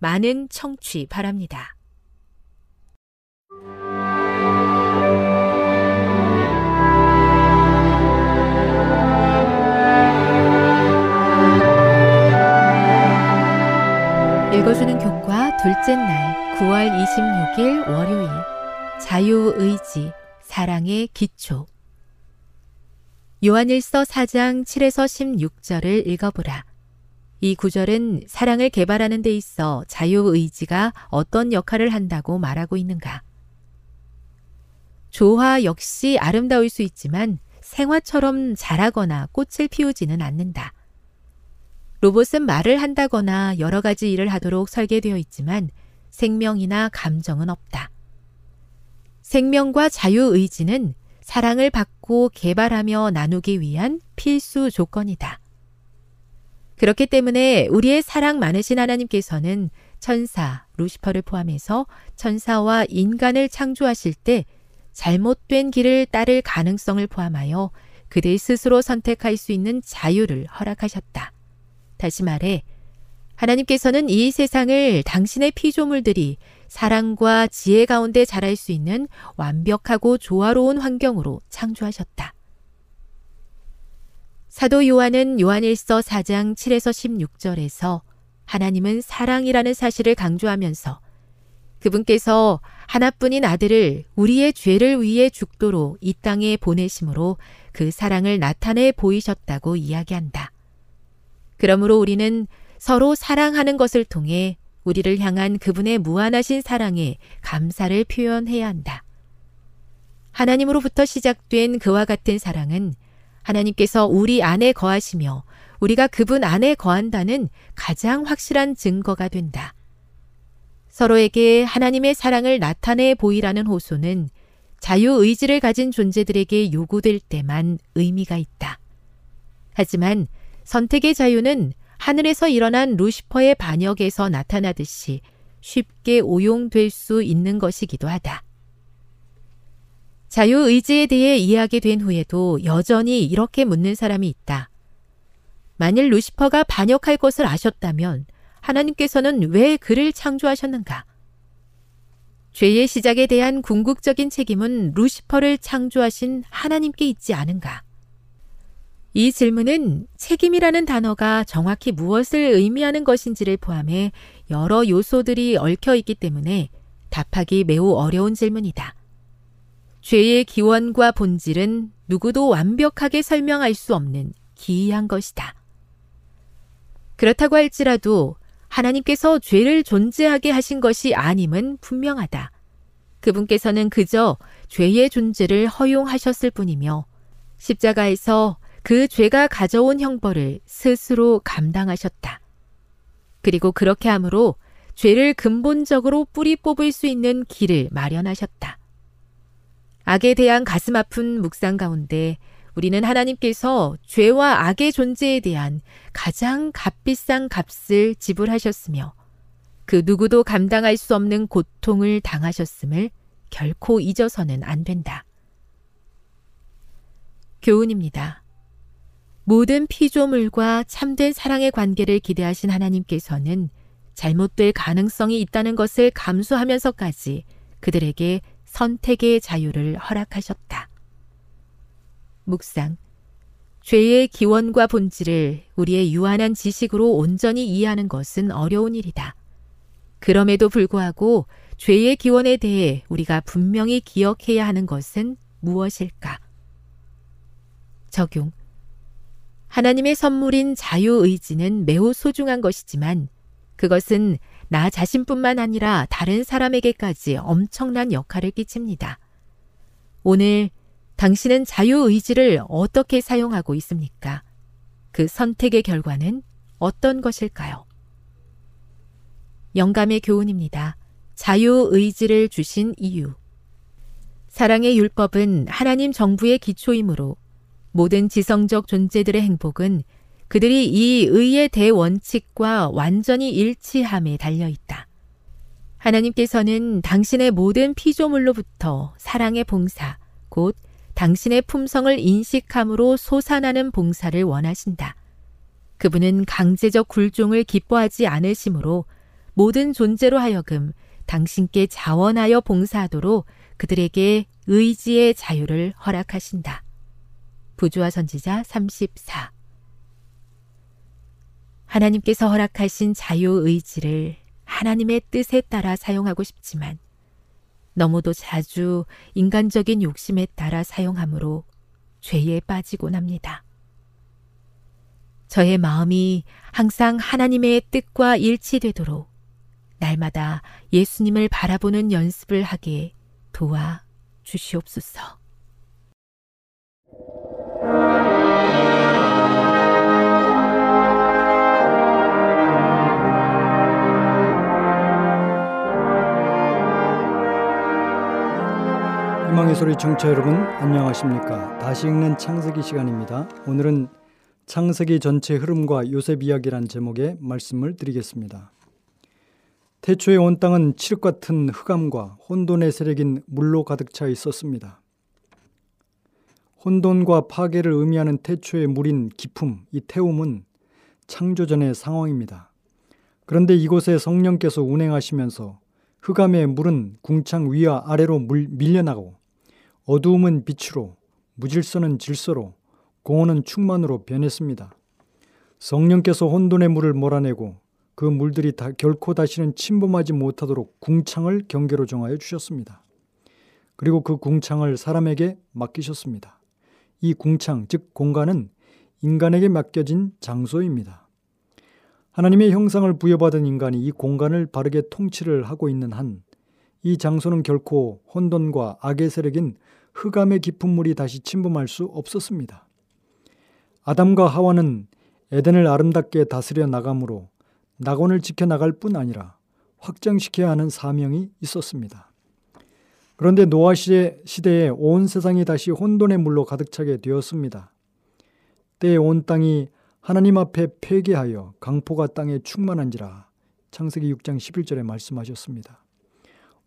많은 청취 바랍니다. 읽어주는 교과 둘째 날 9월 26일 월요일 자유의지 사랑의 기초 요한일서 4장 7에서 16절을 읽어보라. 이 구절은 사랑을 개발하는 데 있어 자유의지가 어떤 역할을 한다고 말하고 있는가. 조화 역시 아름다울 수 있지만 생화처럼 자라거나 꽃을 피우지는 않는다. 로봇은 말을 한다거나 여러 가지 일을 하도록 설계되어 있지만 생명이나 감정은 없다. 생명과 자유의지는 사랑을 받고 개발하며 나누기 위한 필수 조건이다. 그렇기 때문에 우리의 사랑 많으신 하나님께서는 천사, 루시퍼를 포함해서 천사와 인간을 창조하실 때 잘못된 길을 따를 가능성을 포함하여 그들 스스로 선택할 수 있는 자유를 허락하셨다. 다시 말해, 하나님께서는 이 세상을 당신의 피조물들이 사랑과 지혜 가운데 자랄 수 있는 완벽하고 조화로운 환경으로 창조하셨다. 사도 요한은 요한일서 4장 7에서 16절에서 하나님은 사랑이라는 사실을 강조하면서 그분께서 하나뿐인 아들을 우리의 죄를 위해 죽도록 이 땅에 보내심으로 그 사랑을 나타내 보이셨다고 이야기한다. 그러므로 우리는 서로 사랑하는 것을 통해 우리를 향한 그분의 무한하신 사랑에 감사를 표현해야 한다. 하나님으로부터 시작된 그와 같은 사랑은 하나님께서 우리 안에 거하시며 우리가 그분 안에 거한다는 가장 확실한 증거가 된다. 서로에게 하나님의 사랑을 나타내 보이라는 호소는 자유의지를 가진 존재들에게 요구될 때만 의미가 있다. 하지만 선택의 자유는 하늘에서 일어난 루시퍼의 반역에서 나타나듯이 쉽게 오용될 수 있는 것이기도 하다. 자유의지에 대해 이해하게 된 후에도 여전히 이렇게 묻는 사람이 있다. 만일 루시퍼가 반역할 것을 아셨다면 하나님께서는 왜 그를 창조하셨는가? 죄의 시작에 대한 궁극적인 책임은 루시퍼를 창조하신 하나님께 있지 않은가? 이 질문은 책임이라는 단어가 정확히 무엇을 의미하는 것인지를 포함해 여러 요소들이 얽혀 있기 때문에 답하기 매우 어려운 질문이다. 죄의 기원과 본질은 누구도 완벽하게 설명할 수 없는 기이한 것이다. 그렇다고 할지라도 하나님께서 죄를 존재하게 하신 것이 아님은 분명하다. 그분께서는 그저 죄의 존재를 허용하셨을 뿐이며 십자가에서 그 죄가 가져온 형벌을 스스로 감당하셨다. 그리고 그렇게 함으로 죄를 근본적으로 뿌리 뽑을 수 있는 길을 마련하셨다. 악에 대한 가슴 아픈 묵상 가운데 우리는 하나님께서 죄와 악의 존재에 대한 가장 값비싼 값을 지불하셨으며 그 누구도 감당할 수 없는 고통을 당하셨음을 결코 잊어서는 안 된다. 교훈입니다. 모든 피조물과 참된 사랑의 관계를 기대하신 하나님께서는 잘못될 가능성이 있다는 것을 감수하면서까지 그들에게 선택의 자유를 허락하셨다. 묵상. 죄의 기원과 본질을 우리의 유한한 지식으로 온전히 이해하는 것은 어려운 일이다. 그럼에도 불구하고 죄의 기원에 대해 우리가 분명히 기억해야 하는 것은 무엇일까? 적용. 하나님의 선물인 자유의지는 매우 소중한 것이지만 그것은 나 자신뿐만 아니라 다른 사람에게까지 엄청난 역할을 끼칩니다. 오늘 당신은 자유의지를 어떻게 사용하고 있습니까? 그 선택의 결과는 어떤 것일까요? 영감의 교훈입니다. 자유의지를 주신 이유. 사랑의 율법은 하나님 정부의 기초이므로 모든 지성적 존재들의 행복은 그들이 이 의의 대원칙과 완전히 일치함에 달려 있다. 하나님께서는 당신의 모든 피조물로부터 사랑의 봉사, 곧 당신의 품성을 인식함으로 솟아나는 봉사를 원하신다. 그분은 강제적 굴종을 기뻐하지 않으시므로 모든 존재로 하여금 당신께 자원하여 봉사하도록 그들에게 의지의 자유를 허락하신다. 부주와 선지자 34 하나님께서 허락하신 자유의지를 하나님의 뜻에 따라 사용하고 싶지만 너무도 자주 인간적인 욕심에 따라 사용하므로 죄에 빠지곤 합니다. 저의 마음이 항상 하나님의 뜻과 일치되도록 날마다 예수님을 바라보는 연습을 하게 도와 주시옵소서. 희망의 소리 청취자 여러분 안녕하십니까? 다시 읽는 창세기 시간입니다. 오늘은 창세기 전체 흐름과 요셉 이야기란 제목의 말씀을 드리겠습니다. 태초에 온 땅은 칠흑 같은 흑암과 혼돈의 세력인 물로 가득 차 있었습니다. 혼돈과 파괴를 의미하는 태초의 물인 기품, 이 태움은 창조전의 상황입니다. 그런데 이곳에 성령께서 운행하시면서 흑암의 물은 궁창 위와 아래로 물, 밀려나고 어두움은 빛으로, 무질서는 질서로, 공허는 충만으로 변했습니다. 성령께서 혼돈의 물을 몰아내고 그 물들이 다 결코 다시는 침범하지 못하도록 궁창을 경계로 정하여 주셨습니다. 그리고 그 궁창을 사람에게 맡기셨습니다. 이 궁창, 즉 공간은 인간에게 맡겨진 장소입니다. 하나님의 형상을 부여받은 인간이 이 공간을 바르게 통치를 하고 있는 한 이 장소는 결코 혼돈과 악의 세력인 흑암의 깊은 물이 다시 침범할 수 없었습니다. 아담과 하와는 에덴을 아름답게 다스려 나감으로 낙원을 지켜나갈 뿐 아니라 확장시켜야 하는 사명이 있었습니다. 그런데 노아 시대에 온 세상이 다시 혼돈의 물로 가득 차게 되었습니다. 때에 온 땅이 하나님 앞에 폐개하여 강포가 땅에 충만한지라 창세기 6장 11절에 말씀하셨습니다.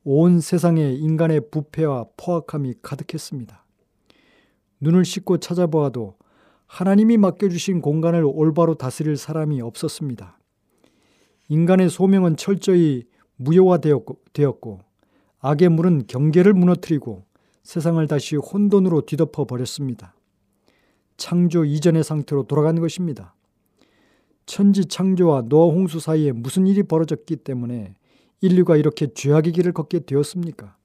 온 세상에 인간의 부패와 포악함이 가득했습니다. 눈을 씻고 찾아보아도 하나님이 맡겨주신 공간을 올바로 다스릴 사람이 없었습니다. 인간의 소명은 철저히 무효화되었고 악의 물은 경계를 무너뜨리고 세상을 다시 혼돈으로 뒤덮어 버렸습니다. 창조 이전의 상태로 돌아가는 것입니다. 천지 창조와 노아 홍수 사이에 무슨 일이 벌어졌기 때문에 인류가 이렇게 죄악의 길을 걷게 되었습니까?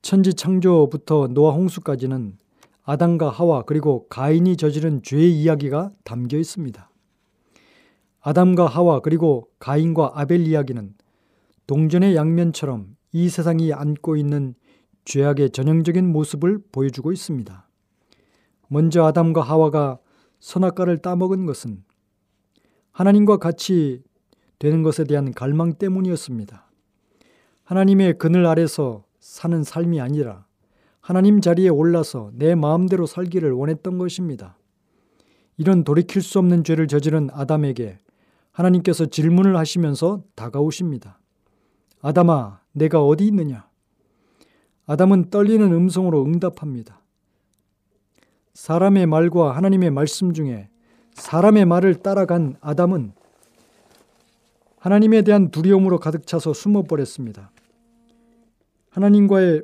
천지 창조부터 노아 홍수까지는 아담과 하와 그리고 가인이 저지른 죄의 이야기가 담겨 있습니다. 아담과 하와 그리고 가인과 아벨 이야기는 동전의 양면처럼 이 세상이 안고 있는 죄악의 전형적인 모습을 보여주고 있습니다. 먼저 아담과 하와가 선악과를 따먹은 것은 하나님과 같이 되는 것에 대한 갈망 때문이었습니다. 하나님의 그늘 아래서 사는 삶이 아니라 하나님 자리에 올라서 내 마음대로 살기를 원했던 것입니다. 이런 돌이킬 수 없는 죄를 저지른 아담에게 하나님께서 질문을 하시면서 다가오십니다. 아담아, 내가 어디 있느냐? 아담은 떨리는 음성으로 응답합니다. 사람의 말과 하나님의 말씀 중에 사람의 말을 따라간 아담은 하나님에 대한 두려움으로 가득 차서 숨어버렸습니다. 하나님과의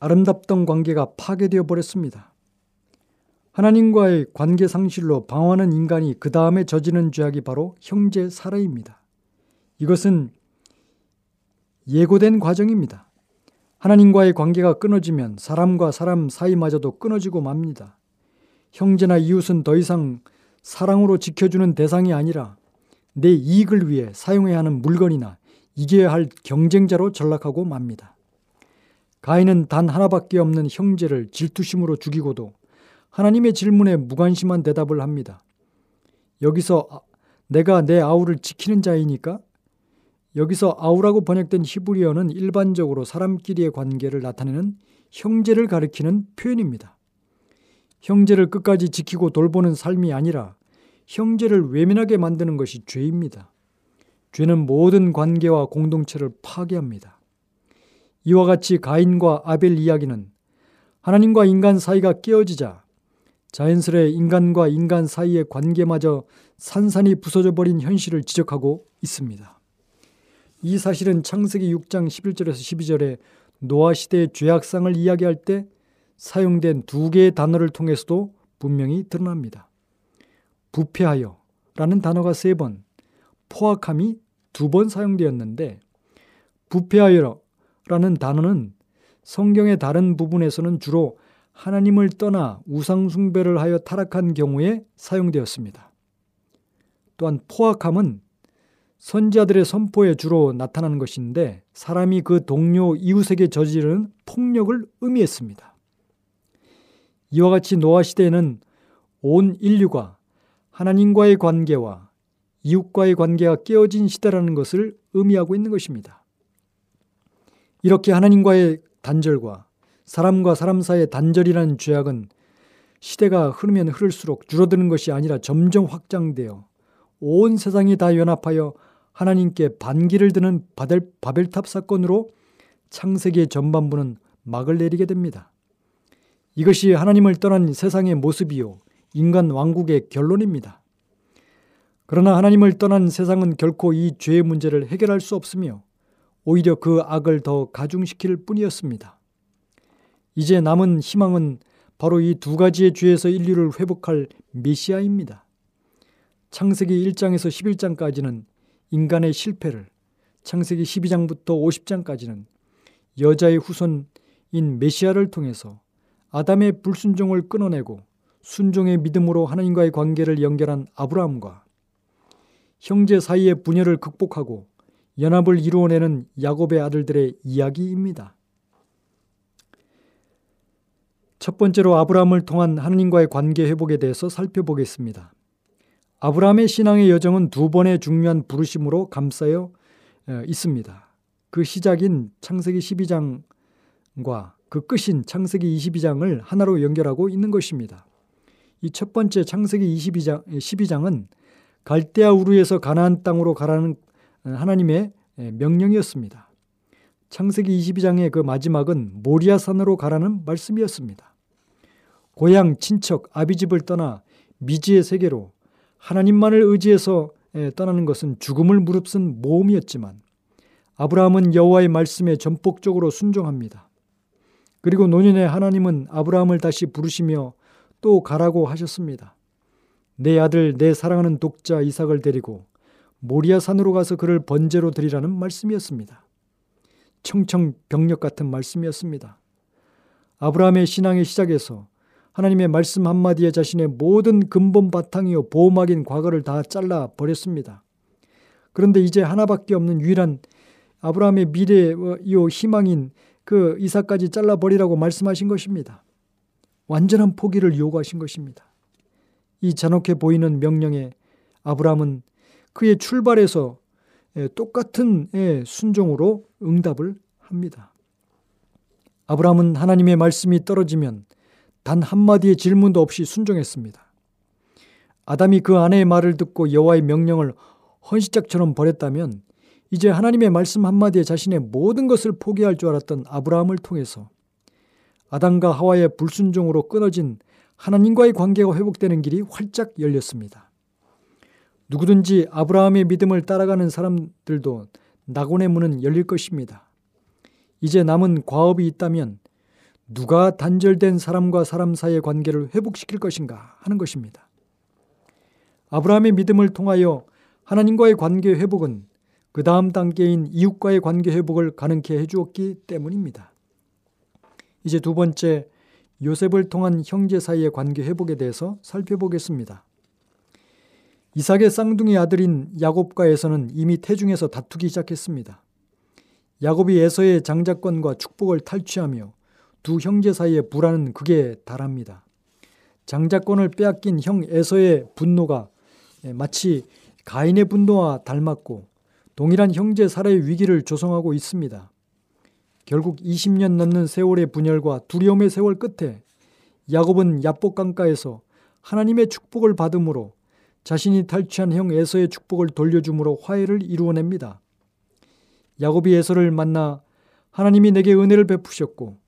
아름답던 관계가 파괴되어 버렸습니다. 하나님과의 관계 상실로 방황하는 인간이 그 다음에 저지른 죄악이 바로 형제 살해입니다. 이것은 예고된 과정입니다. 하나님과의 관계가 끊어지면 사람과 사람 사이마저도 끊어지고 맙니다. 형제나 이웃은 더 이상 사랑으로 지켜주는 대상이 아니라 내 이익을 위해 사용해야 하는 물건이나 이겨야 할 경쟁자로 전락하고 맙니다. 가인은 단 하나밖에 없는 형제를 질투심으로 죽이고도 하나님의 질문에 무관심한 대답을 합니다. 여기서 아, 내가 내 아우를 지키는 자이니까? 여기서 아우라고 번역된 히브리어는 일반적으로 사람끼리의 관계를 나타내는 형제를 가리키는 표현입니다. 형제를 끝까지 지키고 돌보는 삶이 아니라 형제를 외면하게 만드는 것이 죄입니다. 죄는 모든 관계와 공동체를 파괴합니다. 이와 같이 가인과 아벨 이야기는 하나님과 인간 사이가 깨어지자 자연스레 인간과 인간 사이의 관계마저 산산이 부서져 버린 현실을 지적하고 있습니다. 이 사실은 창세기 6장 11절에서 12절에 노아 시대의 죄악상을 이야기할 때 사용된 두 개의 단어를 통해서도 분명히 드러납니다. 부패하여 라는 단어가 세 번, 포악함이 두 번 사용되었는데 부패하여 라는 단어는 성경의 다른 부분에서는 주로 하나님을 떠나 우상숭배를 하여 타락한 경우에 사용되었습니다. 또한 포악함은 선지자들의 선포에 주로 나타나는 것인데 사람이 그 동료 이웃에게 저지르는 폭력을 의미했습니다. 이와 같이 노아 시대에는 온 인류가 하나님과의 관계와 이웃과의 관계가 깨어진 시대라는 것을 의미하고 있는 것입니다. 이렇게 하나님과의 단절과 사람과 사람 사이의 단절이라는 죄악은 시대가 흐르면 흐를수록 줄어드는 것이 아니라 점점 확장되어 온 세상이 다 연합하여 하나님께 반기를 드는 바벨, 바벨탑 사건으로 창세기의 전반부는 막을 내리게 됩니다. 이것이 하나님을 떠난 세상의 모습이요 인간 왕국의 결론입니다. 그러나 하나님을 떠난 세상은 결코 이 죄의 문제를 해결할 수 없으며 오히려 그 악을 더 가중시킬 뿐이었습니다. 이제 남은 희망은 바로 이 두 가지의 죄에서 인류를 회복할 메시아입니다. 창세기 1장에서 11장까지는 인간의 실패를, 창세기 12장부터 50장까지는 여자의 후손인 메시아를 통해서 아담의 불순종을 끊어내고 순종의 믿음으로 하나님과의 관계를 연결한 아브라함과 형제 사이의 분열을 극복하고 연합을 이루어내는 야곱의 아들들의 이야기입니다. 첫 번째로 아브라함을 통한 하나님과의 관계 회복에 대해서 살펴보겠습니다. 아브라함의 신앙의 여정은 두 번의 중요한 부르심으로 감싸여 어, 있습니다. 그 시작인 창세기 12장과 그 끝인 창세기 22장을 하나로 연결하고 있는 것입니다. 이 첫 번째 창세기 22장, 12장은 갈대아 우르에서 가나안 땅으로 가라는 하나님의 명령이었습니다. 창세기 22장의 그 마지막은 모리아 산으로 가라는 말씀이었습니다. 고향, 친척, 아비집을 떠나 미지의 세계로 하나님만을 의지해서 떠나는 것은 죽음을 무릅쓴 모험이었지만 아브라함은 여호와의 말씀에 전폭적으로 순종합니다. 그리고 노년에 하나님은 아브라함을 다시 부르시며 또 가라고 하셨습니다. 내 아들 내 사랑하는 독자 이삭을 데리고 모리아 산으로 가서 그를 번제로 드리라는 말씀이었습니다. 청청병력 같은 말씀이었습니다. 아브라함의 신앙의 시작에서 하나님의 말씀 한마디에 자신의 모든 근본 바탕이요 보호막인 과거를 다 잘라 버렸습니다. 그런데 이제 하나밖에 없는 유일한 아브라함의 미래의 희망인 그 이삭까지 잘라 버리라고 말씀하신 것입니다. 완전한 포기를 요구하신 것입니다. 이 잔혹해 보이는 명령에 아브라함은 그의 출발에서 똑같은 순종으로 응답을 합니다. 아브라함은 하나님의 말씀이 떨어지면 단 한마디의 질문도 없이 순종했습니다. 아담이 그 아내의 말을 듣고 여호와의 명령을 헌시짝처럼 버렸다면 이제 하나님의 말씀 한마디에 자신의 모든 것을 포기할 줄 알았던 아브라함을 통해서 아담과 하와의 불순종으로 끊어진 하나님과의 관계가 회복되는 길이 활짝 열렸습니다. 누구든지 아브라함의 믿음을 따라가는 사람들도 낙원의 문은 열릴 것입니다. 이제 남은 과업이 있다면 누가 단절된 사람과 사람 사이의 관계를 회복시킬 것인가 하는 것입니다. 아브라함의 믿음을 통하여 하나님과의 관계 회복은 그 다음 단계인 이웃과의 관계 회복을 가능케 해주었기 때문입니다. 이제 두 번째 요셉을 통한 형제 사이의 관계 회복에 대해서 살펴보겠습니다. 이삭의 쌍둥이 아들인 야곱과 에서는 이미 태중에서 다투기 시작했습니다. 야곱이 에서의 장자권과 축복을 탈취하며 두 형제 사이의 불안은 극에 달합니다. 장자권을 빼앗긴 형 에서의 분노가 마치 가인의 분노와 닮았고 동일한 형제 살해의 위기를 조성하고 있습니다. 결국 20년 넘는 세월의 분열과 두려움의 세월 끝에 야곱은 야복 강가에서 하나님의 축복을 받음으로 자신이 탈취한 형 에서의 축복을 돌려줌으로 화해를 이루어냅니다. 야곱이 에서를 만나 하나님이 내게 은혜를 베푸셨고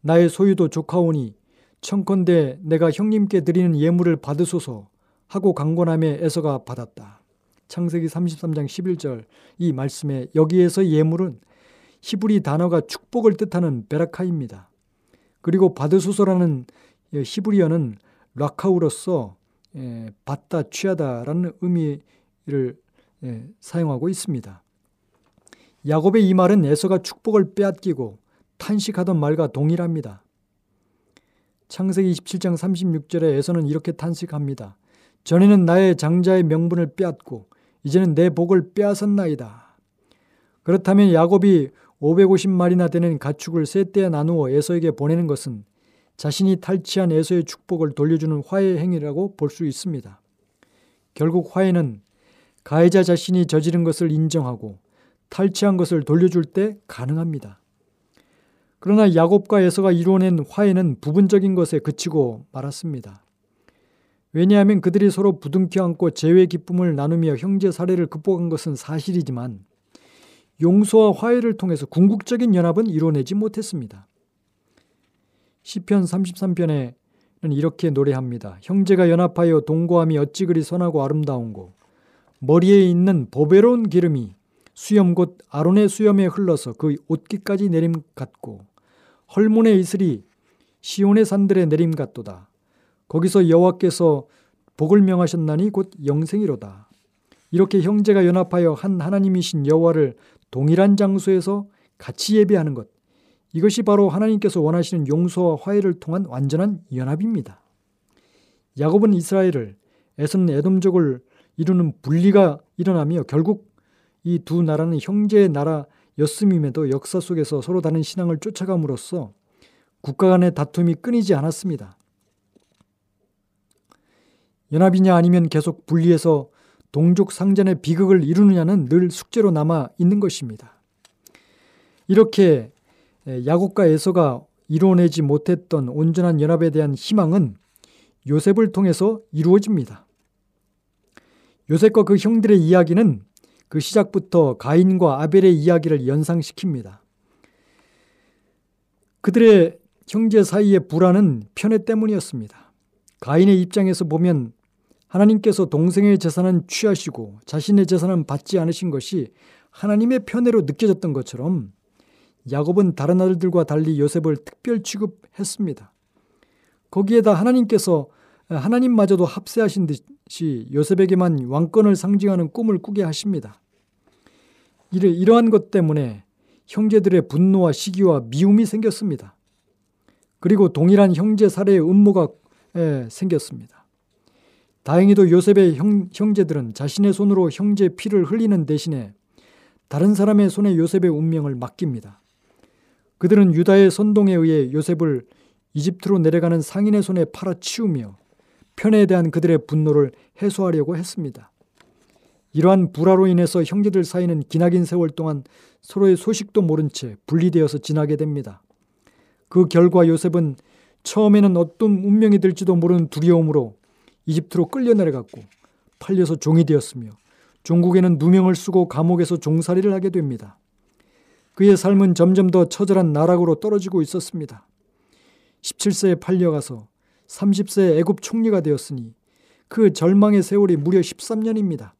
나의 소유도 조카오니 청컨대 내가 형님께 드리는 예물을 받으소서 하고 강권함에 에서가 받았다. 창세기 33장 11절 이 말씀에 여기에서 예물은 히브리 단어가 축복을 뜻하는 베라카입니다. 그리고 받으소서라는 히브리어는 라카우로서 받다 취하다라는 의미를 사용하고 있습니다. 야곱의 이 말은 에서가 축복을 빼앗기고 탄식하던 말과 동일합니다. 창세기 27장 36절에 에서는 이렇게 탄식합니다. 전에는 나의 장자의 명분을 빼앗고 이제는 내 복을 빼앗았나이다. 그렇다면 야곱이 550마리나 되는 가축을 세때 나누어 에서에게 보내는 것은 자신이 탈취한 에서의 축복을 돌려주는 화해 행위라고 볼 수 있습니다. 결국 화해는 가해자 자신이 저지른 것을 인정하고 탈취한 것을 돌려줄 때 가능합니다. 그러나 야곱과 에서가 이루어낸 화해는 부분적인 것에 그치고 말았습니다. 왜냐하면 그들이 서로 부둥켜 안고 재회 기쁨을 나누며 형제 사례를 극복한 것은 사실이지만 용서와 화해를 통해서 궁극적인 연합은 이루어내지 못했습니다. 시편 33편에는 이렇게 노래합니다. 형제가 연합하여 동거함이 어찌 그리 선하고 아름다운고 머리에 있는 보배로운 기름이 수염 곧 아론의 수염에 흘러서 그 옷깃까지 내림 같고 헐문의 이슬이 시온의 산들의 내림 같도다. 거기서 여호와께서 복을 명하셨나니 곧 영생이로다. 이렇게 형제가 연합하여 한 하나님이신 여호와를 동일한 장소에서 같이 예배하는 것. 이것이 바로 하나님께서 원하시는 용서와 화해를 통한 완전한 연합입니다. 야곱은 이스라엘을 에서는 에돔족을 이루는 분리가 일어나며 결국 이 두 나라는 형제의 나라였음임에도 역사 속에서 서로 다른 신앙을 쫓아감으로써 국가 간의 다툼이 끊이지 않았습니다. 연합이냐 아니면 계속 분리해서 동족 상전의 비극을 이루느냐는 늘 숙제로 남아 있는 것입니다. 이렇게 야곱과 에서가 이루어내지 못했던 온전한 연합에 대한 희망은 요셉을 통해서 이루어집니다. 요셉과 그 형들의 이야기는 그 시작부터 가인과 아벨의 이야기를 연상시킵니다. 그들의 형제 사이의 불안은 편애 때문이었습니다. 가인의 입장에서 보면 하나님께서 동생의 재산은 취하시고 자신의 재산은 받지 않으신 것이 하나님의 편애로 느껴졌던 것처럼 야곱은 다른 아들들과 달리 요셉을 특별 취급했습니다. 거기에다 하나님께서 하나님마저도 합세하신 듯이 요셉에게만 왕권을 상징하는 꿈을 꾸게 하십니다. 이러한 것 때문에 형제들의 분노와 시기와 미움이 생겼습니다. 그리고 동일한 형제 살해의 음모가 생겼습니다. 다행히도 요셉의 형, 형제들은 자신의 손으로 형제 피를 흘리는 대신에 다른 사람의 손에 요셉의 운명을 맡깁니다. 그들은 유다의 선동에 의해 요셉을 이집트로 내려가는 상인의 손에 팔아치우며 편에 대한 그들의 분노를 해소하려고 했습니다. 이러한 불화로 인해서 형제들 사이는 기나긴 세월 동안 서로의 소식도 모른 채 분리되어서 지나게 됩니다. 그 결과 요셉은 처음에는 어떤 운명이 될지도 모르는 두려움으로 이집트로 끌려 내려갔고 팔려서 종이 되었으며 종국에는 누명을 쓰고 감옥에서 종살이를 하게 됩니다. 그의 삶은 점점 더 처절한 나락으로 떨어지고 있었습니다. 17세에 팔려가서 30세에 애굽 총리가 되었으니 그 절망의 세월이 무려 13년입니다.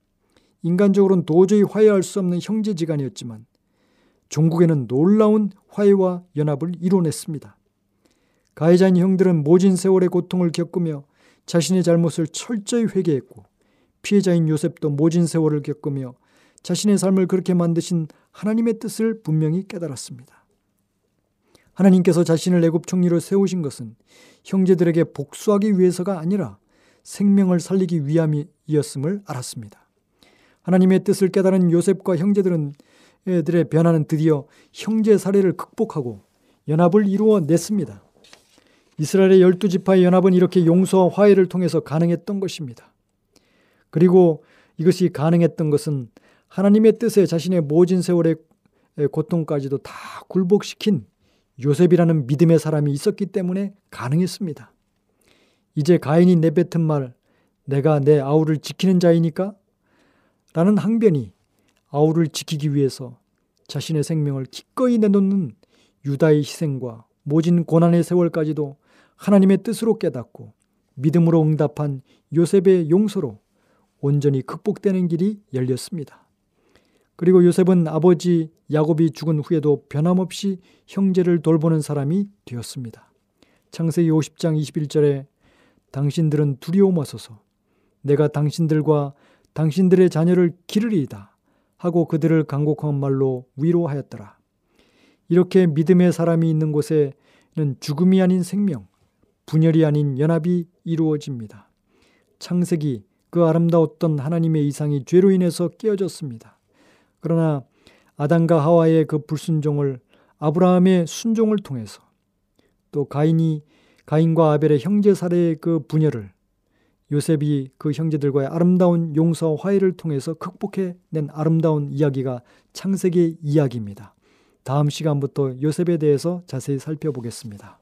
인간적으로는 도저히 화해할 수 없는 형제지간이었지만 종국에는 놀라운 화해와 연합을 이뤄냈습니다. 가해자인 형들은 모진 세월의 고통을 겪으며 자신의 잘못을 철저히 회개했고 피해자인 요셉도 모진 세월을 겪으며 자신의 삶을 그렇게 만드신 하나님의 뜻을 분명히 깨달았습니다. 하나님께서 자신을 애굽 총리로 세우신 것은 형제들에게 복수하기 위해서가 아니라 생명을 살리기 위함이었음을 알았습니다. 하나님의 뜻을 깨달은 요셉과 형제들은 애들의 변화는 드디어 형제 사례를 극복하고 연합을 이루어 냈습니다. 이스라엘의 열두 지파의 연합은 이렇게 용서와 화해를 통해서 가능했던 것입니다. 그리고 이것이 가능했던 것은 하나님의 뜻에 자신의 모진 세월의 고통까지도 다 굴복시킨 요셉이라는 믿음의 사람이 있었기 때문에 가능했습니다. 이제 가인이 내뱉은 말, 내가 내 아우를 지키는 자이니까? 라는 항변이 아우를 지키기 위해서 자신의 생명을 기꺼이 내놓는 유다의 희생과 모진 고난의 세월까지도 하나님의 뜻으로 깨닫고 믿음으로 응답한 요셉의 용서로 온전히 극복되는 길이 열렸습니다. 그리고 요셉은 아버지 야곱이 죽은 후에도 변함없이 형제를 돌보는 사람이 되었습니다. 창세기 50장 21절에 당신들은 두려움 마소서 내가 당신들과 당신들의 자녀를 기르리이다 하고 그들을 간곡한 말로 위로하였더라. 이렇게 믿음의 사람이 있는 곳에는 죽음이 아닌 생명, 분열이 아닌 연합이 이루어집니다. 창세기 그 아름다웠던 하나님의 이상이 죄로 인해서 깨어졌습니다. 그러나 아담과 하와의 그 불순종을 아브라함의 순종을 통해서 또 가인이 가인과 아벨의 형제 살해의 그 분열을 요셉이 그 형제들과의 아름다운 용서와 화해를 통해서 극복해 낸 아름다운 이야기가 창세기 이야기입니다. 다음 시간부터 요셉에 대해서 자세히 살펴보겠습니다.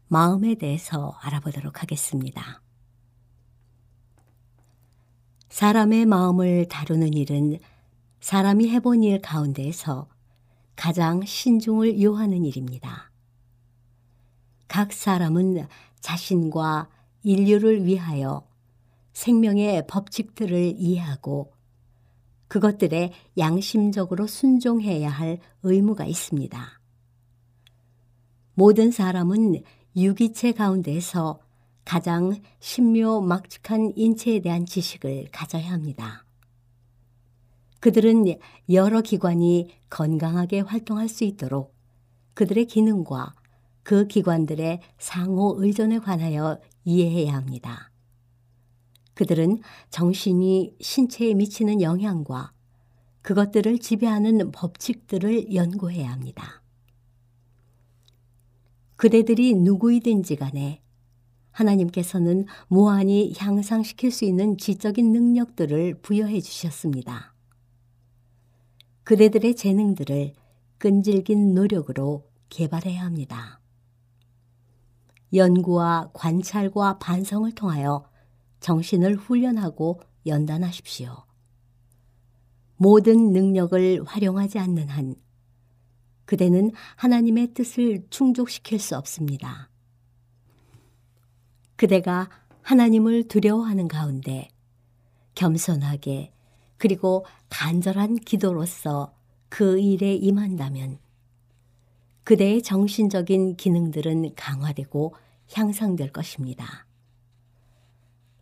마음에 대해서 알아보도록 하겠습니다. 사람의 마음을 다루는 일은 사람이 해본 일 가운데에서 가장 신중을 요하는 일입니다. 각 사람은 자신과 인류를 위하여 생명의 법칙들을 이해하고 그것들에 양심적으로 순종해야 할 의무가 있습니다. 모든 사람은 유기체 가운데서 가장 신묘 막측한 인체에 대한 지식을 가져야 합니다. 그들은 여러 기관이 건강하게 활동할 수 있도록 그들의 기능과 그 기관들의 상호 의존에 관하여 이해해야 합니다. 그들은 정신이 신체에 미치는 영향과 그것들을 지배하는 법칙들을 연구해야 합니다. 그대들이 누구이든지 간에 하나님께서는 무한히 향상시킬 수 있는 지적인 능력들을 부여해 주셨습니다. 그대들의 재능들을 끈질긴 노력으로 개발해야 합니다. 연구와 관찰과 반성을 통하여 정신을 훈련하고 연단하십시오. 모든 능력을 활용하지 않는 한 그대는 하나님의 뜻을 충족시킬 수 없습니다. 그대가 하나님을 두려워하는 가운데 겸손하게 그리고 간절한 기도로서 그 일에 임한다면 그대의 정신적인 기능들은 강화되고 향상될 것입니다.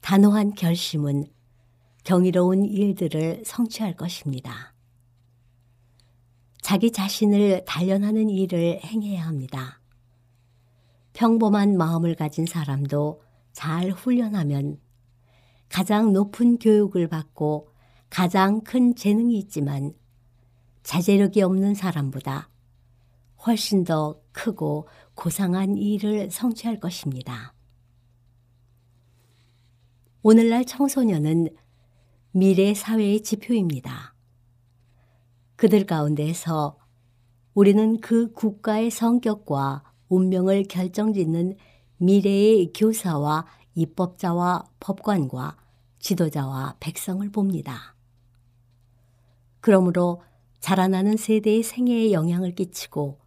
단호한 결심은 경이로운 일들을 성취할 것입니다. 자기 자신을 단련하는 일을 행해야 합니다. 평범한 마음을 가진 사람도 잘 훈련하면 가장 높은 교육을 받고 가장 큰 재능이 있지만 자제력이 없는 사람보다 훨씬 더 크고 고상한 일을 성취할 것입니다. 오늘날 청소년은 미래 사회의 지표입니다. 그들 가운데서 우리는 그 국가의 성격과 운명을 결정짓는 미래의 교사와 입법자와 법관과 지도자와 백성을 봅니다. 그러므로 자라나는 세대의 생애에 영향을 끼치고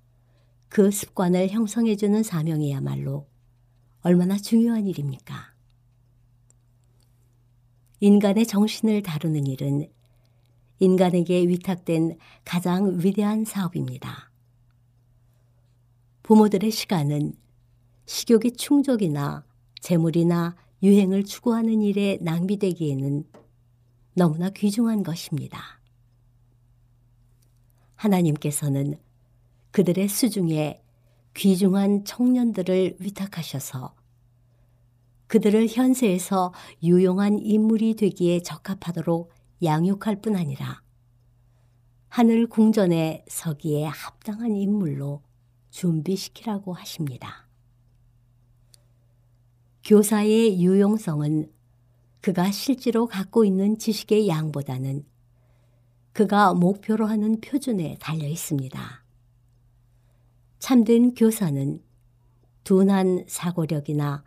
그 습관을 형성해주는 사명이야말로 얼마나 중요한 일입니까? 인간의 정신을 다루는 일은 인간에게 위탁된 가장 위대한 사업입니다. 부모들의 시간은 식욕의 충족이나 재물이나 유행을 추구하는 일에 낭비되기에는 너무나 귀중한 것입니다. 하나님께서는 그들의 수중에 귀중한 청년들을 위탁하셔서 그들을 현세에서 유용한 인물이 되기에 적합하도록 양육할 뿐 아니라 하늘 궁전에 서기에 합당한 인물로 준비시키라고 하십니다. 교사의 유용성은 그가 실제로 갖고 있는 지식의 양보다는 그가 목표로 하는 표준에 달려 있습니다. 참된 교사는 둔한 사고력이나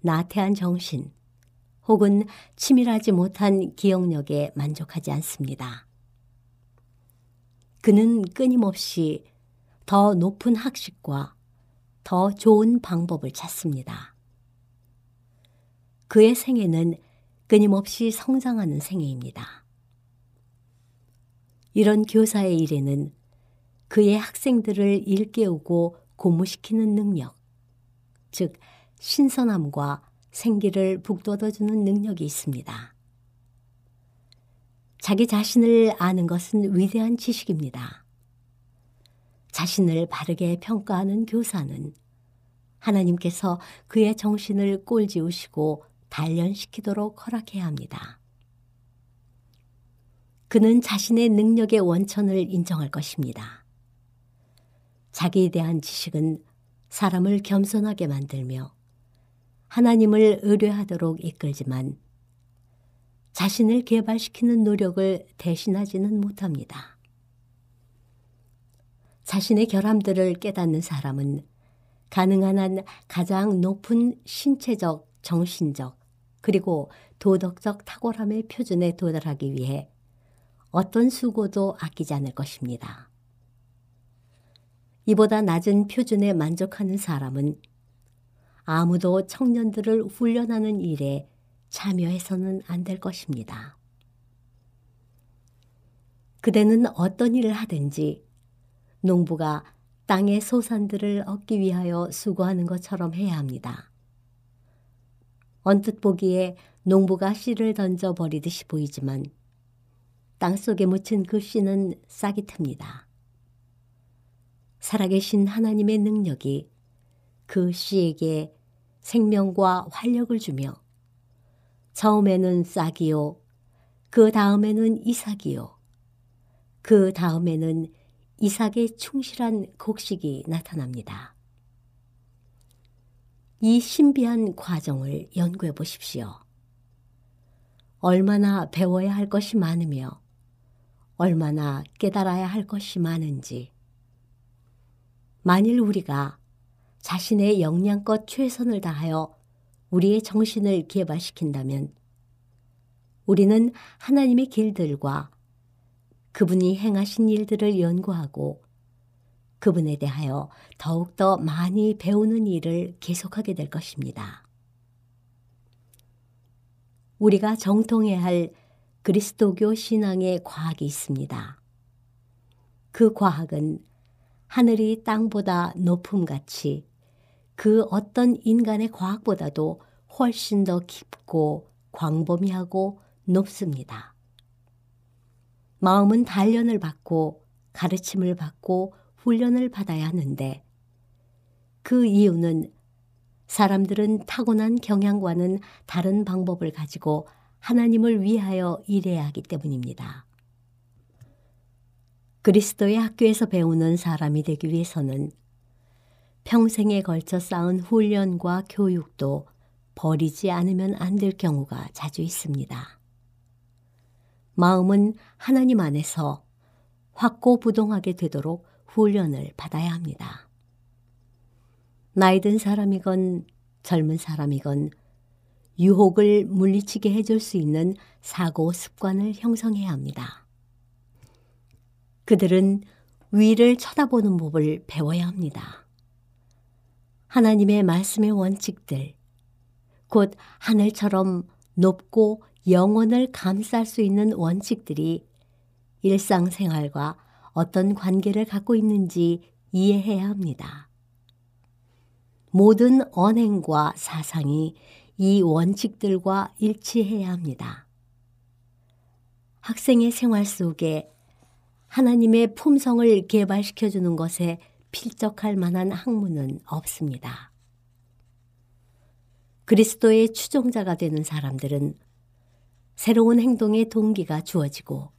나태한 정신 혹은 치밀하지 못한 기억력에 만족하지 않습니다. 그는 끊임없이 더 높은 학식과 더 좋은 방법을 찾습니다. 그의 생애는 끊임없이 성장하는 생애입니다. 이런 교사의 일에는 그의 학생들을 일깨우고 고무시키는 능력, 즉 신선함과 생기를 북돋워주는 능력이 있습니다. 자기 자신을 아는 것은 위대한 지식입니다. 자신을 바르게 평가하는 교사는 하나님께서 그의 정신을 꼴지우시고 단련시키도록 허락해야 합니다. 그는 자신의 능력의 원천을 인정할 것입니다. 자기에 대한 지식은 사람을 겸손하게 만들며 하나님을 의뢰하도록 이끌지만 자신을 개발시키는 노력을 대신하지는 못합니다. 자신의 결함들을 깨닫는 사람은 가능한 한 가장 높은 신체적, 정신적, 그리고 도덕적 탁월함의 표준에 도달하기 위해 어떤 수고도 아끼지 않을 것입니다. 이보다 낮은 표준에 만족하는 사람은 아무도 청년들을 훈련하는 일에 참여해서는 안 될 것입니다. 그대는 어떤 일을 하든지 농부가 땅의 소산들을 얻기 위하여 수고하는 것처럼 해야 합니다. 언뜻 보기에 농부가 씨를 던져 버리듯이 보이지만 땅 속에 묻힌 그 씨는 싹이 틉니다. 살아계신 하나님의 능력이 그 씨에게 생명과 활력을 주며 처음에는 싹이요, 그 다음에는 이삭이요, 그 다음에는 이삭의 충실한 곡식이 나타납니다. 이 신비한 과정을 연구해 보십시오. 얼마나 배워야 할 것이 많으며 얼마나 깨달아야 할 것이 많은지. 만일 우리가 자신의 역량껏 최선을 다하여 우리의 정신을 개발시킨다면 우리는 하나님의 길들과 그분이 행하신 일들을 연구하고 그분에 대하여 더욱더 많이 배우는 일을 계속하게 될 것입니다. 우리가 정통해야 할 그리스도교 신앙의 과학이 있습니다. 그 과학은 하늘이 땅보다 높음같이 그 어떤 인간의 과학보다도 훨씬 더 깊고 광범위하고 높습니다. 마음은 단련을 받고 가르침을 받고 훈련을 받아야 하는데 그 이유는 사람들은 타고난 경향과는 다른 방법을 가지고 하나님을 위하여 일해야 하기 때문입니다. 그리스도의 학교에서 배우는 사람이 되기 위해서는 평생에 걸쳐 쌓은 훈련과 교육도 버리지 않으면 안 될 경우가 자주 있습니다. 마음은 하나님 안에서 확고부동하게 되도록 훈련을 받아야 합니다. 나이 든 사람이건 젊은 사람이건 유혹을 물리치게 해줄 수 있는 사고 습관을 형성해야 합니다. 그들은 위를 쳐다보는 법을 배워야 합니다. 하나님의 말씀의 원칙들, 곧 하늘처럼 높고 영혼을 감쌀 수 있는 원칙들이 일상생활과 어떤 관계를 갖고 있는지 이해해야 합니다. 모든 언행과 사상이 이 원칙들과 일치해야 합니다. 학생의 생활 속에 하나님의 품성을 개발시켜주는 것에 필적할 만한 학문은 없습니다. 그리스도의 추종자가 되는 사람들은 새로운 행동의 동기가 주어지고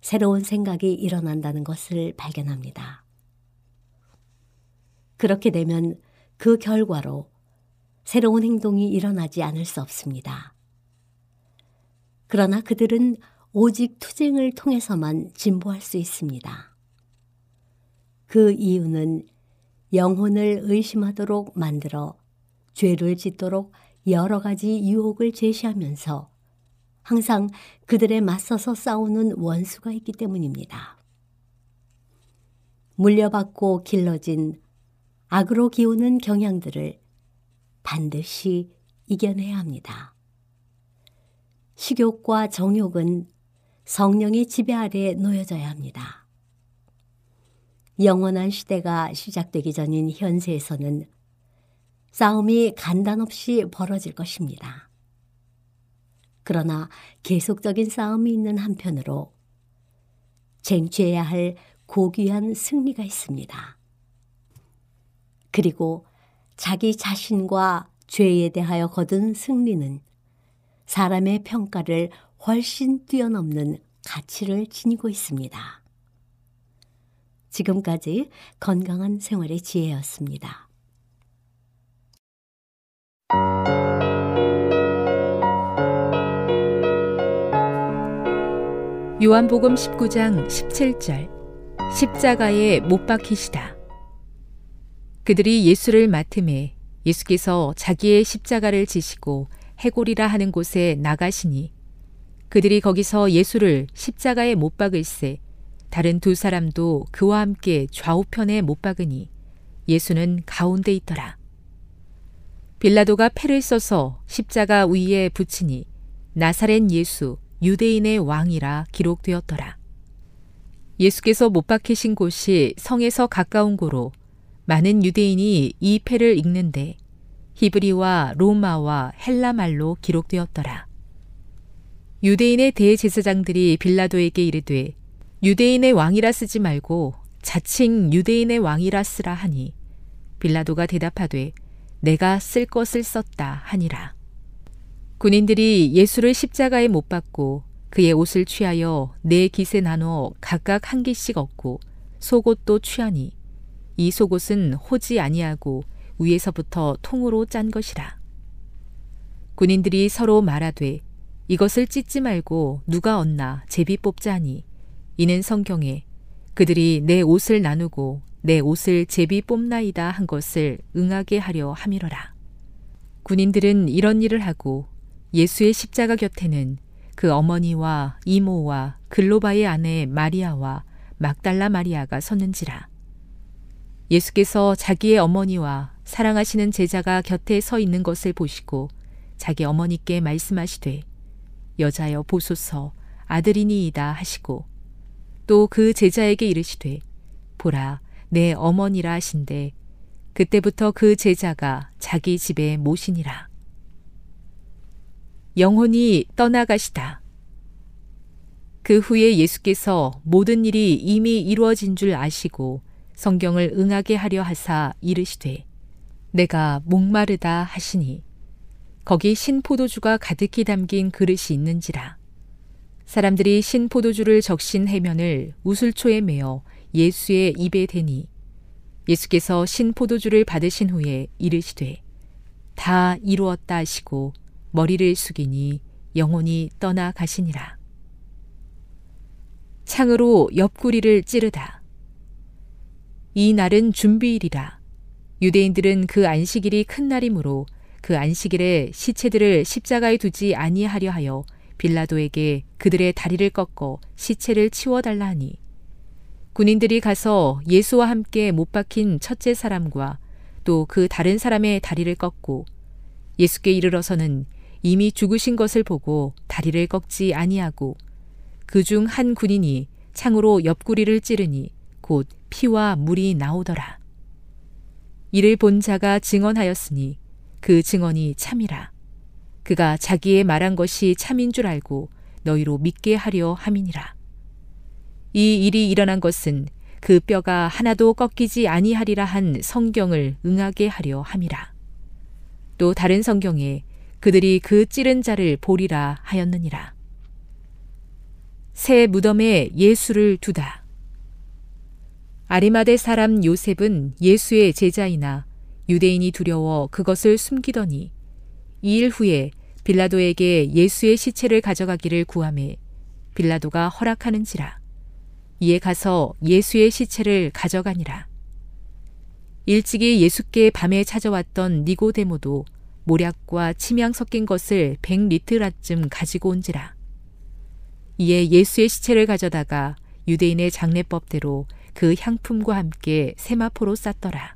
새로운 생각이 일어난다는 것을 발견합니다. 그렇게 되면 그 결과로 새로운 행동이 일어나지 않을 수 없습니다. 그러나 그들은 오직 투쟁을 통해서만 진보할 수 있습니다. 그 이유는 영혼을 의심하도록 만들어 죄를 짓도록 여러 가지 유혹을 제시하면서 항상 그들에 맞서서 싸우는 원수가 있기 때문입니다. 물려받고 길러진 악으로 기우는 경향들을 반드시 이겨내야 합니다. 식욕과 정욕은 성령의 지배 아래 놓여져야 합니다. 영원한 시대가 시작되기 전인 현세에서는 싸움이 간단없이 벌어질 것입니다. 그러나 계속적인 싸움이 있는 한편으로 쟁취해야 할 고귀한 승리가 있습니다. 그리고 자기 자신과 죄에 대하여 거둔 승리는 사람의 평가를 훨씬 뛰어넘는 가치를 지니고 있습니다. 지금까지 건강한 생활의 지혜였습니다. 요한복음 19장 17절 십자가에 못 박히시다. 그들이 예수를 맡음에 예수께서 자기의 십자가를 지시고 해골이라 하는 곳에 나가시니 그들이 거기서 예수를 십자가에 못 박을세 다른 두 사람도 그와 함께 좌우편에 못 박으니 예수는 가운데 있더라. 빌라도가 패를 써서 십자가 위에 붙이니 나사렛 예수 유대인의 왕이라 기록되었더라. 예수께서 못 박히신 곳이 성에서 가까운 고로 많은 유대인이 이 패를 읽는데 히브리와 로마와 헬라 말로 기록되었더라. 유대인의 대제사장들이 빌라도에게 이르되 유대인의 왕이라 쓰지 말고 자칭 유대인의 왕이라 쓰라 하니 빌라도가 대답하되 내가 쓸 것을 썼다 하니라. 군인들이 예수를 십자가에 못 박고 그의 옷을 취하여 네 깃에 나눠 각각 한 깃씩 얻고 속옷도 취하니 이 속옷은 호지 아니하고 위에서부터 통으로 짠 것이라. 군인들이 서로 말하되 이것을 찢지 말고 누가 얻나 제비 뽑자 하니 이는 성경에 그들이 내 옷을 나누고 내 옷을 제비 뽑나이다 한 것을 응하게 하려 함이러라. 군인들은 이런 일을 하고 예수의 십자가 곁에는 그 어머니와 이모와 글로바의 아내 마리아와 막달라 마리아가 섰는지라. 예수께서 자기의 어머니와 사랑하시는 제자가 곁에 서 있는 것을 보시고 자기 어머니께 말씀하시되 여자여 보소서 아들이니이다 하시고 또 그 제자에게 이르시되 보라 내 어머니라 하신데 그때부터 그 제자가 자기 집에 모시니라. 영혼이 떠나가시다. 그 후에 예수께서 모든 일이 이미 이루어진 줄 아시고 성경을 응하게 하려 하사 이르시되 내가 목마르다 하시니 거기 신포도주가 가득히 담긴 그릇이 있는지라 사람들이 신 포도주를 적신 해면을 우슬초에 메어 예수의 입에 대니 예수께서 신 포도주를 받으신 후에 이르시되 다 이루었다 하시고 머리를 숙이니 영혼이 떠나 가시니라. 창으로 옆구리를 찌르다. 이 날은 준비일이라. 유대인들은 그 안식일이 큰 날이므로 그 안식일에 시체들을 십자가에 두지 아니하려 하여 빌라도에게 그들의 다리를 꺾어 시체를 치워달라 하니 군인들이 가서 예수와 함께 못 박힌 첫째 사람과 또 그 다른 사람의 다리를 꺾고 예수께 이르러서는 이미 죽으신 것을 보고 다리를 꺾지 아니하고 그 중 한 군인이 창으로 옆구리를 찌르니 곧 피와 물이 나오더라. 이를 본 자가 증언하였으니 그 증언이 참이라. 그가 자기의 말한 것이 참인 줄 알고 너희로 믿게 하려 함이니라. 이 일이 일어난 것은 그 뼈가 하나도 꺾이지 아니하리라 한 성경을 응하게 하려 함이라. 또 다른 성경에 그들이 그 찌른 자를 보리라 하였느니라. 새 무덤에 예수를 두다. 아리마대 사람 요셉은 예수의 제자이나 유대인이 두려워 그것을 숨기더니 이일 후에 빌라도에게 예수의 시체를 가져가기를 구함에 빌라도가 허락하는지라. 이에 가서 예수의 시체를 가져가니라. 일찍이 예수께 밤에 찾아왔던 니고데모도 모략과 침향 섞인 것을 백 리트라쯤 가지고 온지라. 이에 예수의 시체를 가져다가 유대인의 장례법대로 그 향품과 함께 세마포로 쌌더라.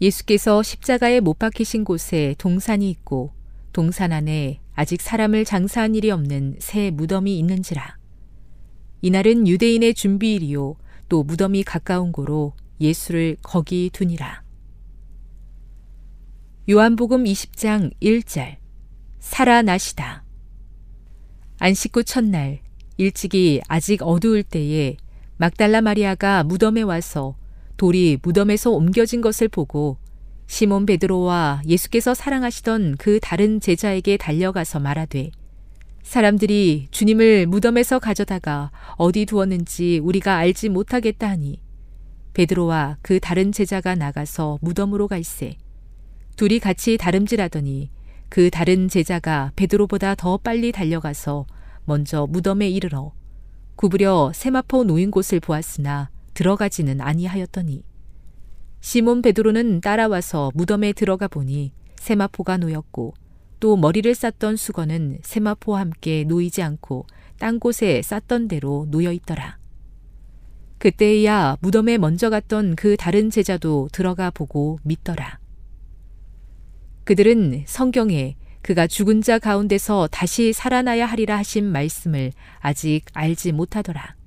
예수께서 십자가에 못 박히신 곳에 동산이 있고 동산 안에 아직 사람을 장사한 일이 없는 새 무덤이 있는지라. 이날은 유대인의 준비일이요 또 무덤이 가까운 고로 예수를 거기 두니라. 요한복음 20장 1절 살아나시다. 안식구 첫날 일찍이 아직 어두울 때에 막달라 마리아가 무덤에 와서 돌이 무덤에서 옮겨진 것을 보고 시몬 베드로와 예수께서 사랑하시던 그 다른 제자에게 달려가서 말하되 사람들이 주님을 무덤에서 가져다가 어디 두었는지 우리가 알지 못하겠다 하니 베드로와 그 다른 제자가 나가서 무덤으로 갈세. 둘이 같이 다름질하더니 그 다른 제자가 베드로보다 더 빨리 달려가서 먼저 무덤에 이르러 구부려 세마포 놓인 곳을 보았으나 들어가지는 아니하였더니 시몬 베드로는 따라와서 무덤에 들어가 보니 세마포가 놓였고 또 머리를 쌌던 수건은 세마포와 함께 놓이지 않고 딴 곳에 쌌던 대로 놓여 있더라. 그때야 무덤에 먼저 갔던 그 다른 제자도 들어가 보고 믿더라. 그들은 성경에 그가 죽은 자 가운데서 다시 살아나야 하리라 하신 말씀을 아직 알지 못하더라.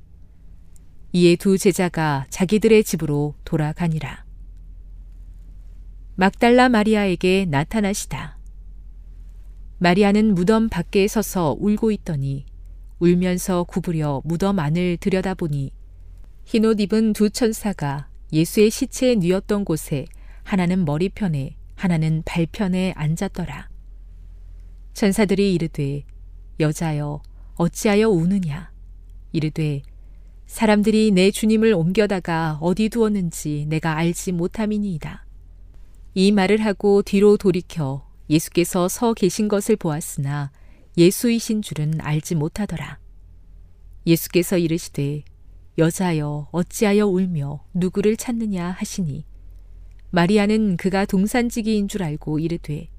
이에 두 제자가 자기들의 집으로 돌아가니라. 막달라 마리아에게 나타나시다. 마리아는 무덤 밖에 서서 울고 있더니 울면서 구부려 무덤 안을 들여다보니 흰옷 입은 두 천사가 예수의 시체에 뉘었던 곳에 하나는 머리편에 하나는 발편에 앉았더라. 천사들이 이르되 여자여 어찌하여 우느냐 이르되 사람들이 내 주님을 옮겨다가 어디 두었는지 내가 알지 못함이니이다. 이 말을 하고 뒤로 돌이켜 예수께서 서 계신 것을 보았으나 예수이신 줄은 알지 못하더라. 예수께서 이르시되 여자여 어찌하여 울며 누구를 찾느냐 하시니 마리아는 그가 동산지기인 줄 알고 이르되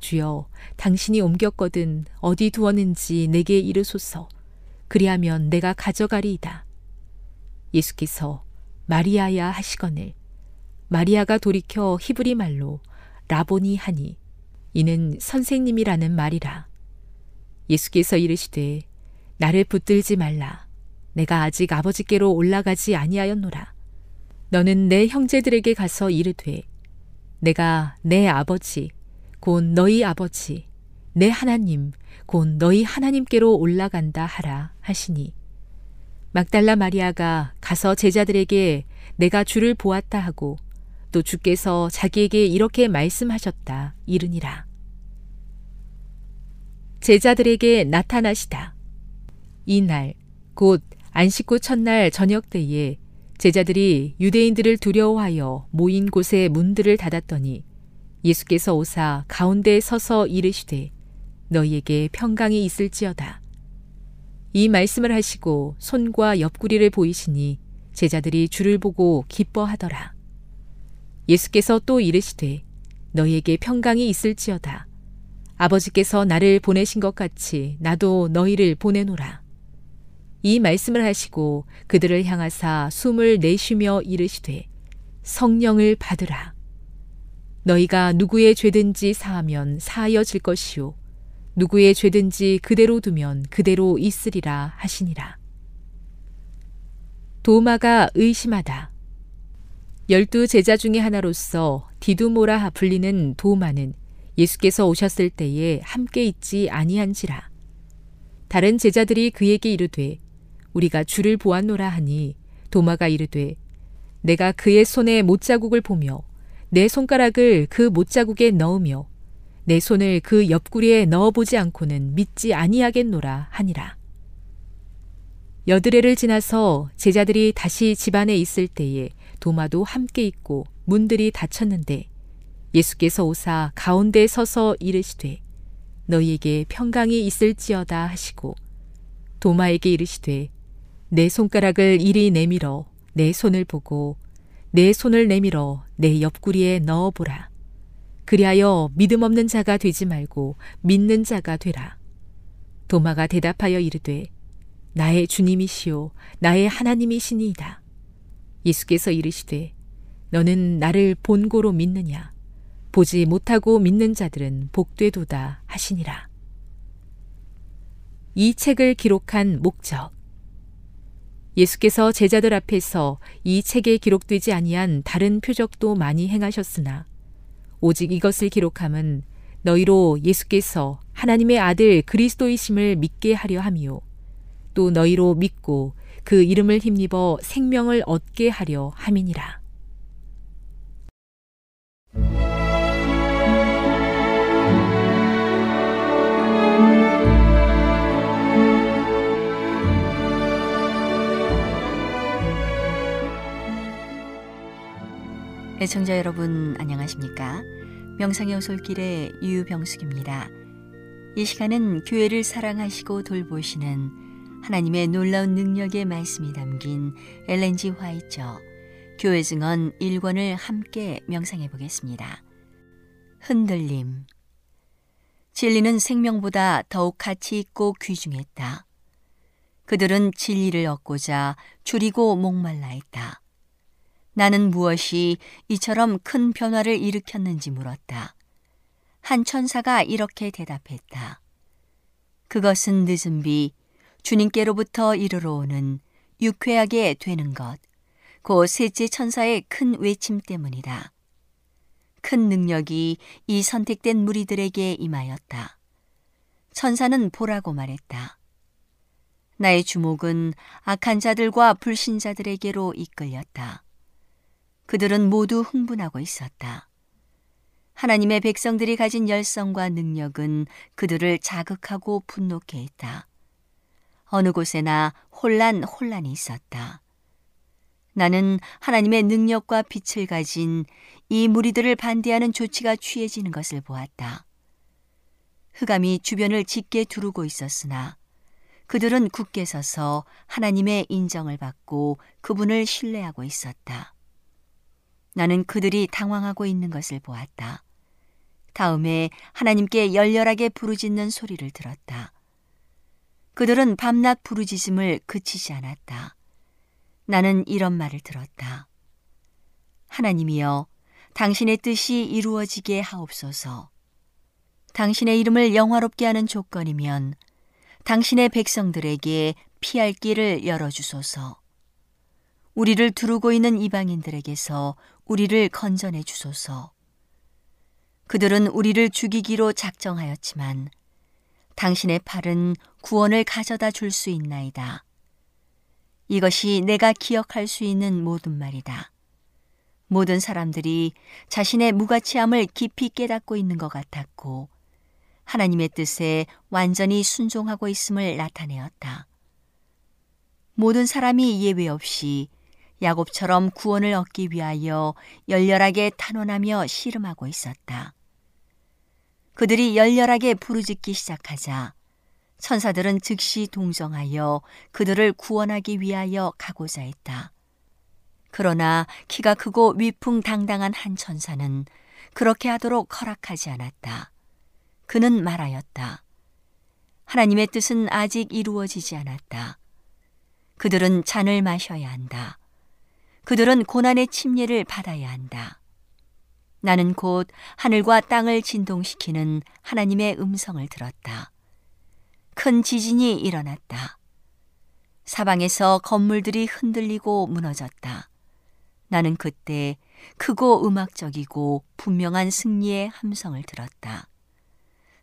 주여 당신이 옮겼거든 어디 두었는지 내게 이르소서 그리하면 내가 가져가리이다. 예수께서 마리아야 하시거늘 마리아가 돌이켜 히브리 말로 라보니 하니 이는 선생님이라는 말이라. 예수께서 이르시되 나를 붙들지 말라. 내가 아직 아버지께로 올라가지 아니하였노라. 너는 내 형제들에게 가서 이르되 내가 내 아버지 곧 너희 아버지 내 하나님 곧 너희 하나님께로 올라간다 하라 하시니 막달라 마리아가 가서 제자들에게 내가 주를 보았다 하고 또 주께서 자기에게 이렇게 말씀하셨다 이르니라. 제자들에게 나타나시다. 이날 곧 안식구 첫날 저녁 때에 제자들이 유대인들을 두려워하여 모인 곳에 문들을 닫았더니 예수께서 오사 가운데에 서서 이르시되 너희에게 평강이 있을지어다. 이 말씀을 하시고 손과 옆구리를 보이시니 제자들이 주를 보고 기뻐하더라. 예수께서 또 이르시되 너희에게 평강이 있을지어다. 아버지께서 나를 보내신 것 같이 나도 너희를 보내노라. 이 말씀을 하시고 그들을 향하사 숨을 내쉬며 이르시되 성령을 받으라. 너희가 누구의 죄든지 사하면 사하여 질 것이요 누구의 죄든지 그대로 두면 그대로 있으리라 하시니라. 도마가 의심하다. 열두 제자 중의 하나로서 디두모라 불리는 도마는 예수께서 오셨을 때에 함께 있지 아니한지라. 다른 제자들이 그에게 이르되 우리가 주를 보았노라 하니 도마가 이르되 내가 그의 손에 못자국을 보며 내 손가락을 그 못자국에 넣으며 내 손을 그 옆구리에 넣어보지 않고는 믿지 아니하겠노라 하니라. 여드레를 지나서 제자들이 다시 집안에 있을 때에 도마도 함께 있고 문들이 닫혔는데 예수께서 오사 가운데 서서 이르시되 너희에게 평강이 있을지어다 하시고 도마에게 이르시되 내 손가락을 이리 내밀어 내 손을 보고 내 손을 내밀어 내 옆구리에 넣어보라. 그리하여 믿음 없는 자가 되지 말고 믿는 자가 되라. 도마가 대답하여 이르되 나의 주님이시요 나의 하나님이시니이다. 예수께서 이르시되 너는 나를 본고로 믿느냐 보지 못하고 믿는 자들은 복되도다 하시니라. 이 책을 기록한 목적 예수께서 제자들 앞에서 이 책에 기록되지 아니한 다른 표적도 많이 행하셨으나 오직 이것을 기록함은 너희로 예수께서 하나님의 아들 그리스도이심을 믿게 하려 함이요 또 너희로 믿고 그 이름을 힘입어 생명을 얻게 하려 함이니라. 애청자 여러분 안녕하십니까? 명상의 오솔길의 유병숙입니다. 이 시간은 교회를 사랑하시고 돌보시는 하나님의 놀라운 능력의 말씀이 담긴 엘렌지 화이처 교회 증언 1권을 함께 명상해 보겠습니다. 흔들림 진리는 생명보다 더욱 가치 있고 귀중했다. 그들은 진리를 얻고자 줄이고 목말라 했다. 나는 무엇이 이처럼 큰 변화를 일으켰는지 물었다. 한 천사가 이렇게 대답했다. 그것은 늦은 비 주님께로부터 이르러 오는 유쾌하게 되는 것, 곧 셋째 천사의 큰 외침 때문이다. 큰 능력이 이 선택된 무리들에게 임하였다. 천사는 보라고 말했다. 나의 주목은 악한 자들과 불신자들에게로 이끌렸다. 그들은 모두 흥분하고 있었다. 하나님의 백성들이 가진 열성과 능력은 그들을 자극하고 분노케 했다. 어느 곳에나 혼란, 혼란이 있었다. 나는 하나님의 능력과 빛을 가진 이 무리들을 반대하는 조치가 취해지는 것을 보았다. 흑암이 주변을 짙게 두르고 있었으나 그들은 굳게 서서 하나님의 인정을 받고 그분을 신뢰하고 있었다. 나는 그들이 당황하고 있는 것을 보았다. 다음에 하나님께 열렬하게 부르짖는 소리를 들었다. 그들은 밤낮 부르짖음을 그치지 않았다. 나는 이런 말을 들었다. 하나님이여, 당신의 뜻이 이루어지게 하옵소서. 당신의 이름을 영화롭게 하는 조건이면 당신의 백성들에게 피할 길을 열어주소서. 우리를 두르고 있는 이방인들에게서 우리를 건져내 주소서. 그들은 우리를 죽이기로 작정하였지만 당신의 팔은 구원을 가져다 줄 수 있나이다. 이것이 내가 기억할 수 있는 모든 말이다. 모든 사람들이 자신의 무가치함을 깊이 깨닫고 있는 것 같았고 하나님의 뜻에 완전히 순종하고 있음을 나타내었다. 모든 사람이 예외 없이 야곱처럼 구원을 얻기 위하여 열렬하게 탄원하며 씨름하고 있었다. 그들이 열렬하게 부르짖기 시작하자 천사들은 즉시 동정하여 그들을 구원하기 위하여 가고자 했다. 그러나 키가 크고 위풍당당한 한 천사는 그렇게 하도록 허락하지 않았다. 그는 말하였다. 하나님의 뜻은 아직 이루어지지 않았다. 그들은 잔을 마셔야 한다. 그들은 고난의 침례를 받아야 한다. 나는 곧 하늘과 땅을 진동시키는 하나님의 음성을 들었다. 큰 지진이 일어났다. 사방에서 건물들이 흔들리고 무너졌다. 나는 그때 크고 음악적이고 분명한 승리의 함성을 들었다.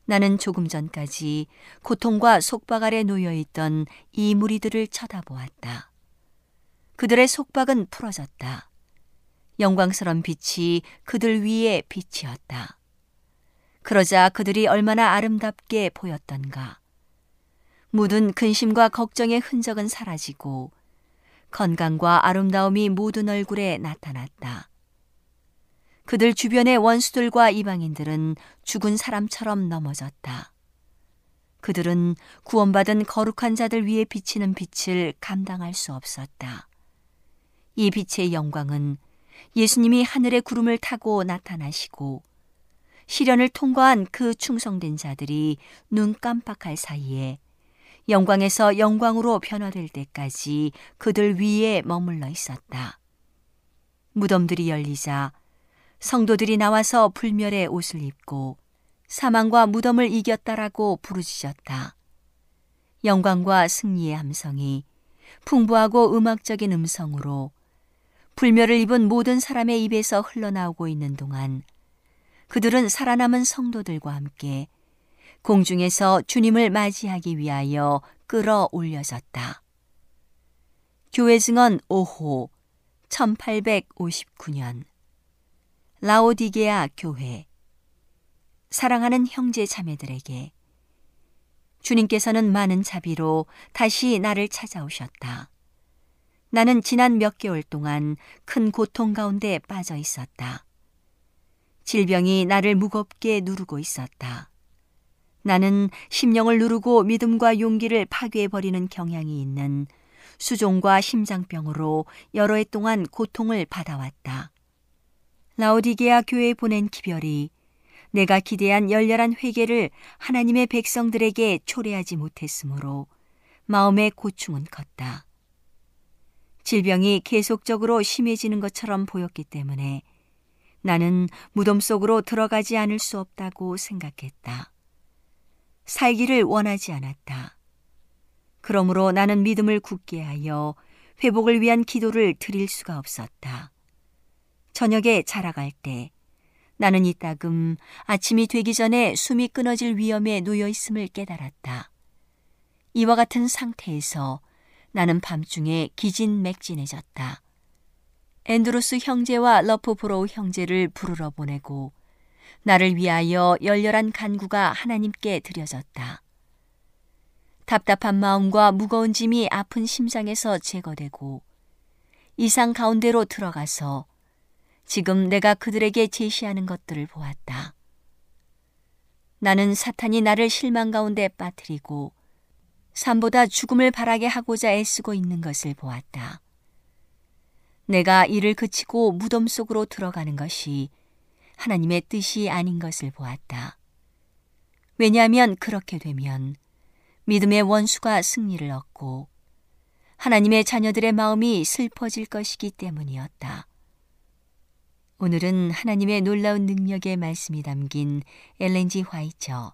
나는 조금 전까지 고통과 속박 아래 놓여 있던 이 무리들을 쳐다보았다. 그들의 속박은 풀어졌다. 영광스런 빛이 그들 위에 빛이었다. 그러자 그들이 얼마나 아름답게 보였던가. 묻은 근심과 걱정의 흔적은 사라지고 건강과 아름다움이 모든 얼굴에 나타났다. 그들 주변의 원수들과 이방인들은 죽은 사람처럼 넘어졌다. 그들은 구원받은 거룩한 자들 위에 비치는 빛을 감당할 수 없었다. 이 빛의 영광은 예수님이 하늘의 구름을 타고 나타나시고 시련을 통과한 그 충성된 자들이 눈 깜빡할 사이에 영광에서 영광으로 변화될 때까지 그들 위에 머물러 있었다. 무덤들이 열리자 성도들이 나와서 불멸의 옷을 입고 사망과 무덤을 이겼다라고 부르짖었다. 영광과 승리의 함성이 풍부하고 음악적인 음성으로 불멸을 입은 모든 사람의 입에서 흘러나오고 있는 동안 그들은 살아남은 성도들과 함께 공중에서 주님을 맞이하기 위하여 끌어올려졌다. 교회 증언 5호 1859년 라오디게아 교회 사랑하는 형제 자매들에게 주님께서는 많은 자비로 다시 나를 찾아오셨다. 나는 지난 몇 개월 동안 큰 고통 가운데 빠져 있었다. 질병이 나를 무겁게 누르고 있었다. 나는 심령을 누르고 믿음과 용기를 파괴해버리는 경향이 있는 수종과 심장병으로 여러 해 동안 고통을 받아왔다. 라오디게아 교회에 보낸 기별이 내가 기대한 열렬한 회개를 하나님의 백성들에게 초래하지 못했으므로 마음의 고충은 컸다. 질병이 계속적으로 심해지는 것처럼 보였기 때문에 나는 무덤 속으로 들어가지 않을 수 없다고 생각했다. 살기를 원하지 않았다. 그러므로 나는 믿음을 굳게 하여 회복을 위한 기도를 드릴 수가 없었다. 저녁에 자러 갈 때 나는 이따금 아침이 되기 전에 숨이 끊어질 위험에 놓여 있음을 깨달았다. 이와 같은 상태에서 나는 밤중에 기진맥진해졌다. 앤드루스 형제와 러프브로우 형제를 부르러 보내고 나를 위하여 열렬한 간구가 하나님께 드려졌다. 답답한 마음과 무거운 짐이 아픈 심장에서 제거되고 이상 가운데로 들어가서 지금 내가 그들에게 제시하는 것들을 보았다. 나는 사탄이 나를 실망 가운데 빠뜨리고 삶보다 죽음을 바라게 하고자 애쓰고 있는 것을 보았다. 내가 이를 그치고 무덤 속으로 들어가는 것이 하나님의 뜻이 아닌 것을 보았다. 왜냐하면 그렇게 되면 믿음의 원수가 승리를 얻고 하나님의 자녀들의 마음이 슬퍼질 것이기 때문이었다. 오늘은 하나님의 놀라운 능력의 말씀이 담긴 엘렌지 화이처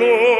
Lord.